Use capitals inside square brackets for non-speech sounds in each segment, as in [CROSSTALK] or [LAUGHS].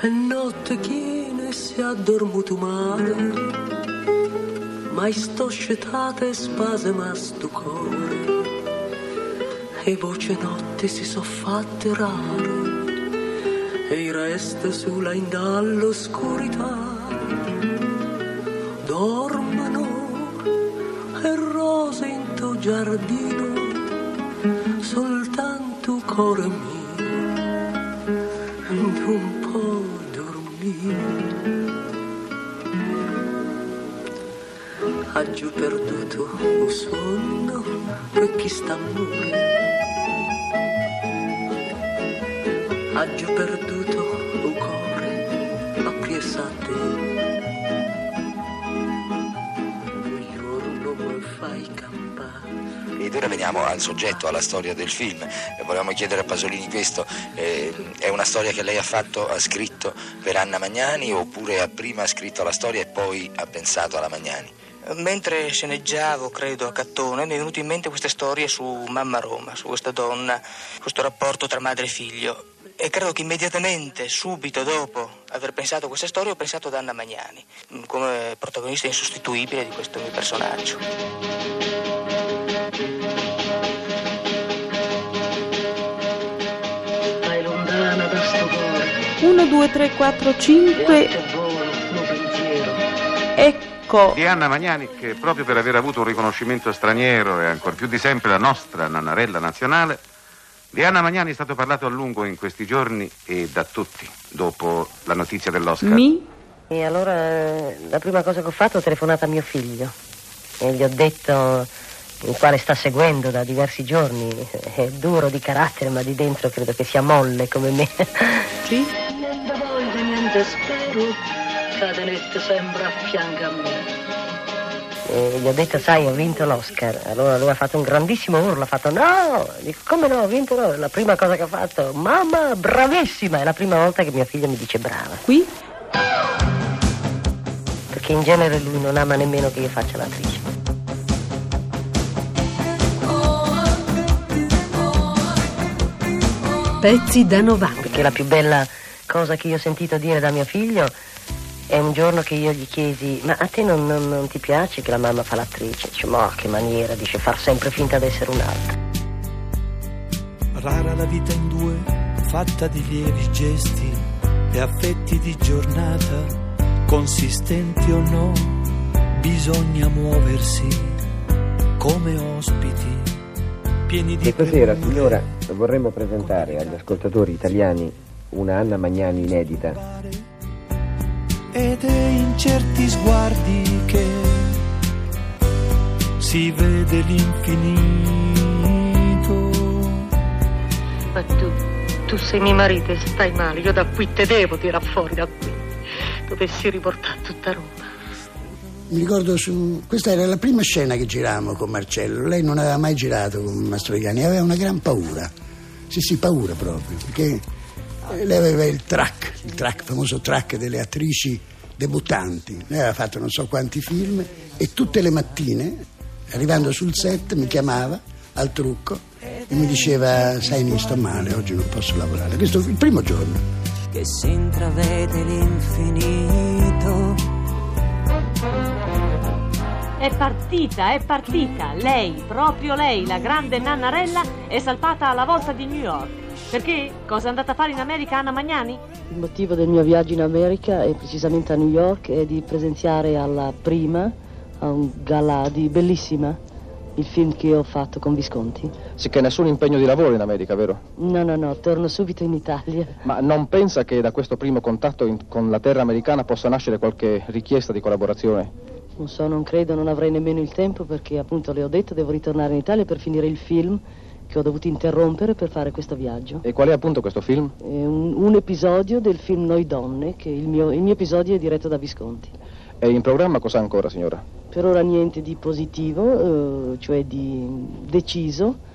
E notte chine si addormuto male, mai sto scetate spase ma sto cuore. E voce notte si so fatte rare, e il resto sulla indallo oscurità. Dormono e rose in tuo giardino, soltanto cuore mio, un po'. Ha giù perduto un sonno per chi sta morire. Ha giù perduto un cuore a presa a te. Ed ora veniamo al soggetto, alla storia del film. Volevamo chiedere a Pasolini questo, eh, è una storia che lei ha fatto, ha scritto per Anna Magnani oppure ha prima scritto la storia e poi ha pensato alla Magnani? Mentre sceneggiavo, credo, a Cattone, mi è venuto in mente queste storie su Mamma Roma, su questa donna, questo rapporto tra madre e figlio. E credo che immediatamente, subito dopo aver pensato a queste storie, ho pensato ad Anna Magnani, come protagonista insostituibile di questo mio personaggio. 2, 3, 4, 5. e volo, lo pensiero. Ecco. Di Anna Magnani che proprio per aver avuto un riconoscimento straniero e ancor più di sempre la nostra Nannarella nazionale, di Anna Magnani è stato parlato a lungo in questi giorni e da tutti, dopo la notizia dell'Oscar. Mi. E allora eh, la prima cosa che ho fatto ho telefonato a mio figlio e gli ho detto il quale sta seguendo da diversi giorni, è duro di carattere ma di dentro credo che sia molle come me. Sì. Niente spero, cadenette sempre a fianco a me. E gli ho detto sai ho vinto l'Oscar, allora lui ha fatto un grandissimo urlo, ha fatto no, dico come no, ho vinto l'Oscar, la prima cosa che ha fatto, mamma bravissima, è la prima volta che mia figlia mi dice brava, Qui. perché in genere lui non ama nemmeno che io faccia l'attrice. Pezzi da 90. Perché la più bella cosa che io ho sentito dire da mio figlio è un giorno che io gli chiesi: Ma a te non, non- non ti piace che la mamma fa l'attrice? Dice: Ma che maniera, dice, far sempre finta di essere un'altra. Rara la vita in due, fatta di lievi gesti e affetti di giornata, consistenti o no, bisogna muoversi come ospiti, pieni di Questa sera, premure. signora, vorremmo presentare agli ascoltatori italiani una Anna Magnani inedita. Ed è in certi sguardi che si vede l'infinito. Ma tu, tu sei mio marito e stai male, io da qui te devo tirare fuori da qui. Dovessi riportare tutta Roma. Mi ricordo, su, questa era la prima scena che giravamo con Marcello. Lei non aveva mai girato con Mastroianni, aveva una gran paura. Sì, sì, paura proprio, perché lei aveva il track, il track, il famoso track delle attrici debuttanti. Lei aveva fatto non so quanti film e tutte le mattine, arrivando sul set, mi chiamava al trucco e mi diceva: Sai, mi sto male, oggi non posso lavorare. Questo il primo giorno. che si intravede l'infinito. È partita, è partita. Lei, proprio lei, la grande Nannarella, è salpata alla volta di New York. Perché? Cosa è andata a fare in America Anna Magnani? Il motivo del mio viaggio in America e precisamente a New York è di presenziare alla prima, a un gala di Bellissima, il film che ho fatto con Visconti. Sì che nessun impegno di lavoro in America, vero? No, no, no, torno subito in Italia. Ma non pensa che da questo primo contatto in- con la terra americana possa nascere qualche richiesta di collaborazione? Non so, non credo, non avrei nemmeno il tempo perché appunto le ho detto devo ritornare in Italia per finire il film che ho dovuto interrompere per fare questo viaggio. E qual è appunto questo film? È un, un episodio del film Noi Donne, che il mio, il mio episodio è diretto da Visconti. E in programma cos'ha ancora, signora? Per ora niente di positivo, eh, cioè di deciso.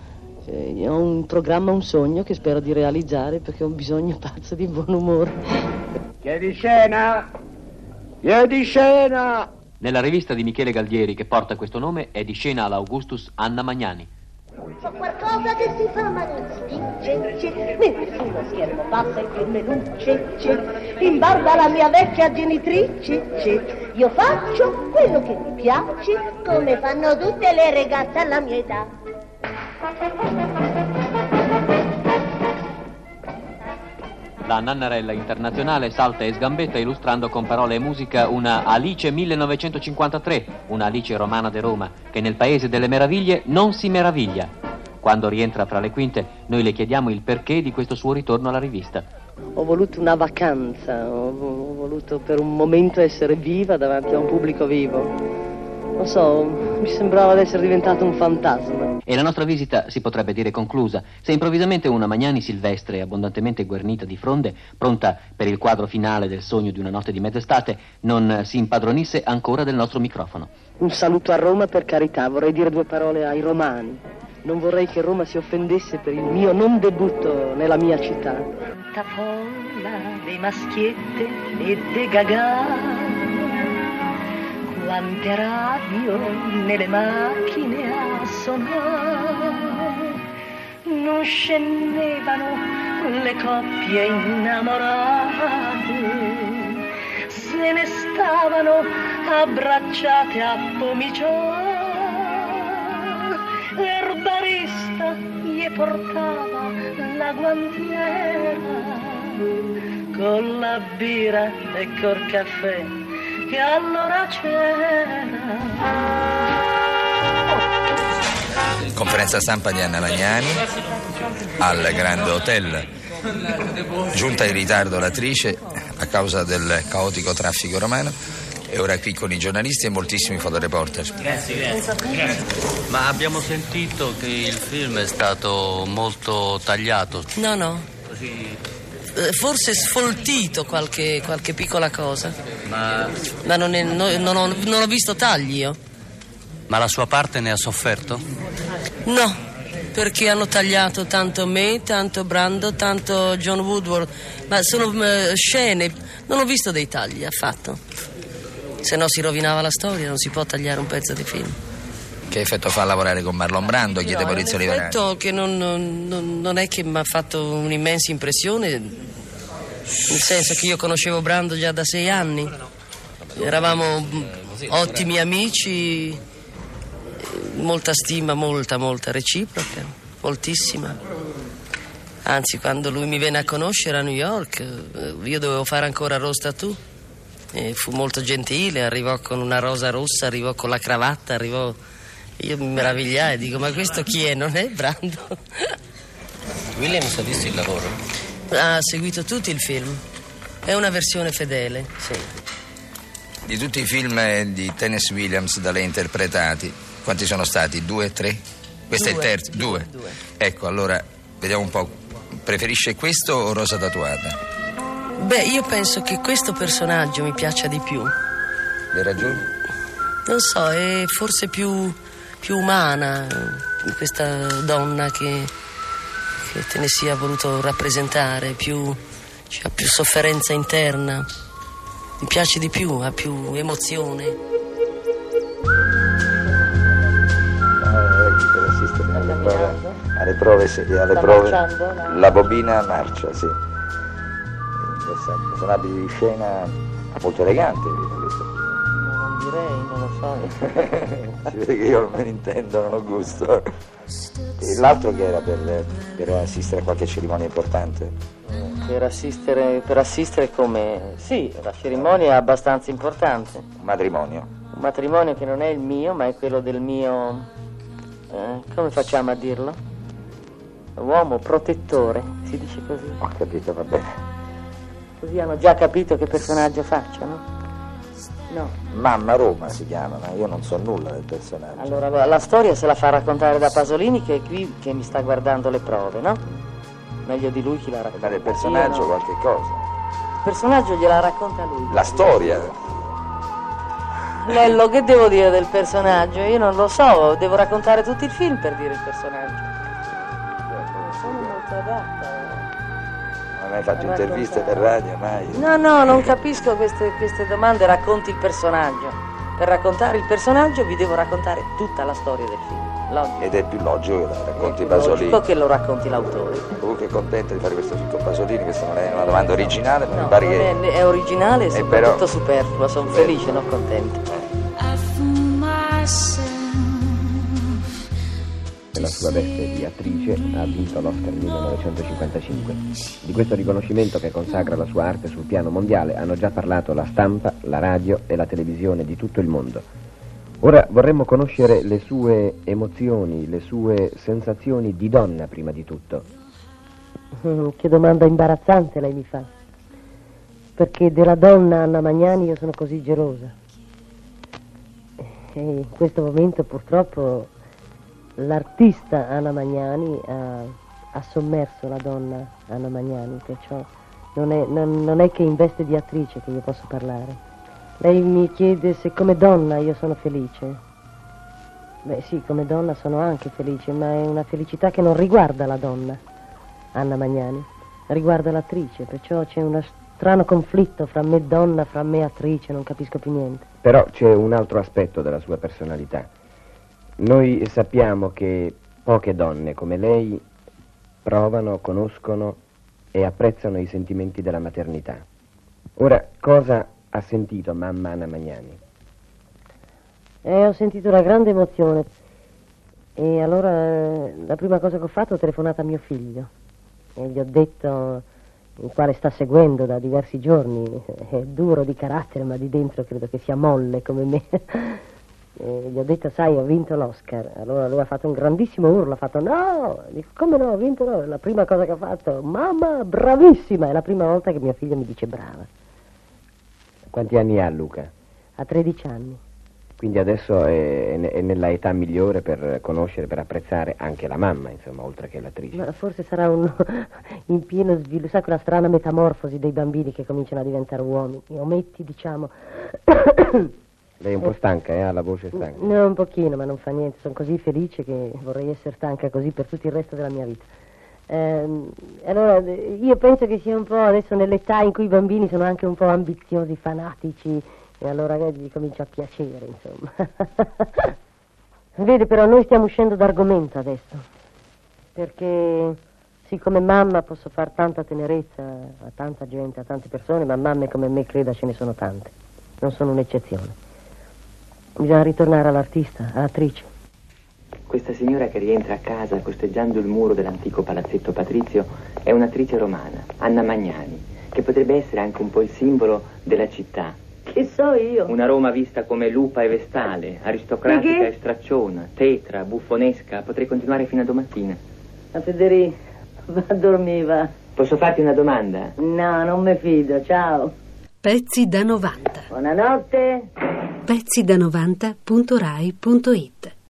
Eh, ho un programma, un sogno che spero di realizzare perché ho un bisogno [LAUGHS] pazzo di buon umore. Di scena! Di scena! Nella rivista di Michele Galdieri che porta questo nome è di scena all'Augustus Anna Magnani. C'è qualcosa che si fa ma non si dice, c'è, mentre sullo schermo passa il film luce, c'è, in barba la mia vecchia genitrice, c'è, io faccio quello che mi piace, come fanno tutte le ragazze alla mia età. La Nannarella internazionale salta e sgambetta illustrando con parole e musica una Alice 1953, una Alice romana de Roma, che nel paese delle meraviglie non si meraviglia. Quando rientra fra le quinte, noi le chiediamo il perché di questo suo ritorno alla rivista. Ho voluto una vacanza, ho, ho voluto per un momento essere viva davanti a un pubblico vivo. Non so, mi sembrava di essere diventato un fantasma. E la nostra visita si potrebbe dire conclusa se improvvisamente una Magnani silvestre, abbondantemente guarnita di fronde, pronta per il quadro finale del sogno di una notte di mezz'estate, non si impadronisse ancora del nostro microfono. Un saluto a Roma per carità, vorrei dire due parole ai romani. Non vorrei che Roma si offendesse per il mio non debutto nella mia città. Tanta folla dei maschiette e dei gagà quante radio nelle macchine a suonare. Non scendevano le coppie innamorate. Se ne stavano abbracciate a pomiciare il barista gli portava la guantiera con la birra e col caffè che allora c'era. Conferenza stampa di Anna Lagnani al Grande Hotel. Giunta in ritardo l'attrice a causa del caotico traffico romano e ora qui con i giornalisti e moltissimi fotoreporter. Grazie, grazie. Ma abbiamo sentito che il film è stato molto tagliato. No, no. Così Forse sfoltito qualche, qualche piccola cosa. Ma, Ma non, è- no- non ho, non ho visto tagli io. ma la sua parte ne ha sofferto? No, perché hanno tagliato tanto me, tanto Brando, tanto John Woodward. Ma sono eh, scene. Non ho visto dei tagli affatto. Se no si rovinava la storia, non si può tagliare un pezzo di film. Che effetto fa lavorare con Marlon Brando? Chiede Maurizio Un Liverani. effetto che non, non- non- è che mi ha fatto un'immensa impressione, nel senso che io conoscevo Brando già da sei anni. Eravamo ottimi amici, molta stima, molta, molta reciproca, moltissima. Anzi, quando lui mi venne a conoscere a New York, eh, io dovevo fare ancora Rose Tattoo. E fu molto gentile, arrivò con una rosa rossa, arrivò con la cravatta, arrivò... Io mi meravigliai, dico, ma questo chi è? Non è Brando? Williams ha visto il lavoro? Ha seguito tutto il film. È una versione fedele, sì. Di tutti i film eh, di Tennessee Williams da lei interpretati, quanti sono stati? Due, tre? Questo è il Due, terzo? Due. Ecco, allora vediamo un po'. Preferisce questo o Rosa Tatuata? Beh, io penso che questo personaggio mi piaccia di più. Le ragioni? Non so, è forse più, più umana eh, questa donna che, che Tennessee ha voluto rappresentare, più, cioè, ha più sofferenza interna. Mi piace di più, ha più emozione. per assistere alle prove, alle prove, sì, alle prove. marciando, la- bobina marcia, sì. Sono abiti di scena molto eleganti. Non direi, non lo so. [LAUGHS] si vede che io non me ne intendo, non ho gusto. E l'altro che era per, per assistere a qualche cerimonia importante? Per assistere, per assistere come... Sì, la cerimonia è abbastanza importante. Un matrimonio. Un matrimonio che non è il mio, ma è quello del mio... eh, come facciamo a dirlo? Uomo protettore, si dice così. Ho capito, va bene. Così hanno già capito che personaggio faccio, no? No. Mamma Roma si chiama, ma io non so nulla del personaggio. Allora, la- la storia se la fa raccontare da Pasolini che è qui che mi sta guardando le prove, no? Meglio di lui chi la racconta. Ma del personaggio Io no. qualche cosa. Il personaggio gliela racconta lui. La storia. Lello, che devo dire del personaggio? Io non lo so, devo raccontare tutto il film per dire il personaggio. Non sono molto adatta. Non hai mai fatto interviste per radio, mai? No, no, non capisco queste, queste domande, racconti il personaggio. Per raccontare il personaggio vi devo raccontare tutta la storia del film. logico. ed è più logico che la racconti È Pasolini. logico che lo racconti l'autore. Comunque contento di fare questo film con Pasolini, questa non è una domanda originale, ma No, mi pare che... è, è originale e Eh, soprattutto però- superflua, sono felice, non contento. Nella sua veste di attrice ha vinto l'Oscar 1955. Di questo riconoscimento che consacra la sua arte sul piano mondiale hanno già parlato la stampa, la radio e la televisione di tutto il mondo. Ora vorremmo conoscere le sue emozioni, le sue sensazioni di donna prima di tutto. Mm, Che domanda imbarazzante lei mi fa. Perché della donna Anna Magnani io sono così gelosa. E in questo momento purtroppo l'artista Anna Magnani ha, ha sommerso la donna Anna Magnani, perciò non è, non- non è che in veste di attrice che io posso parlare. Lei mi chiede se come donna io sono felice. Beh sì, come donna sono anche felice, ma è una felicità che non riguarda la donna, Anna Magnani, riguarda l'attrice, perciò c'è uno strano conflitto fra me donna, fra me attrice, non capisco più niente. Però c'è un altro aspetto della sua personalità. Noi sappiamo che poche donne come lei provano, conoscono e apprezzano i sentimenti della maternità. Ora, cosa ha sentito mamma Anna Magnani? E ho sentito una grande emozione. E allora eh, la prima cosa che ho fatto ho telefonato a mio figlio e gli ho detto, il quale sta seguendo da diversi giorni, [LAUGHS] è duro di carattere ma di dentro credo che sia molle come me. [LAUGHS] E gli ho detto, sai, ho vinto l'Oscar. Allora lui ha fatto un grandissimo urlo, ha fatto no! Dico, come no, ho vinto no? La prima cosa che ha fatto, mamma, bravissima! È la prima volta che mio figlio mi dice brava. Quanti anni ha Luca? Ha 13 anni. Quindi adesso è, è nella età migliore per conoscere, per apprezzare anche la mamma, insomma, oltre che l'attrice. Ma forse sarà un [LAUGHS] in pieno sviluppo, sai quella strana metamorfosi dei bambini che cominciano a diventare uomini. Ometti, diciamo. Lei è un po' stanca, eh? Ha la voce stanca. No, un pochino, ma non fa niente. Sono così felice che vorrei essere stanca così per tutto il resto della mia vita. Ehm, allora, eh, io penso che sia un po' adesso nell'età in cui i bambini sono anche un po' ambiziosi, fanatici, e allora eh, gli comincia a piacere, insomma. [LAUGHS] Vede, però noi stiamo uscendo d'argomento adesso, perché siccome mamma posso fare tanta tenerezza a tanta gente, a tante persone, ma mamme come me, creda, ce ne sono tante. Non sono un'eccezione. Bisogna ritornare all'artista, all'attrice. Questa signora che rientra a casa costeggiando il muro dell'antico palazzetto patrizio è un'attrice romana, Anna Magnani, che potrebbe essere anche un po' il simbolo della città. Che so io? Una Roma vista come lupa e vestale, aristocratica Perché? e stracciona, tetra, buffonesca, potrei continuare fino a domattina. A Federico, va [LAUGHS] a dormire, va. Posso farti una domanda? No, non mi fido, ciao. Pezzi da 90. Buonanotte. Pezzi da 90.rai.it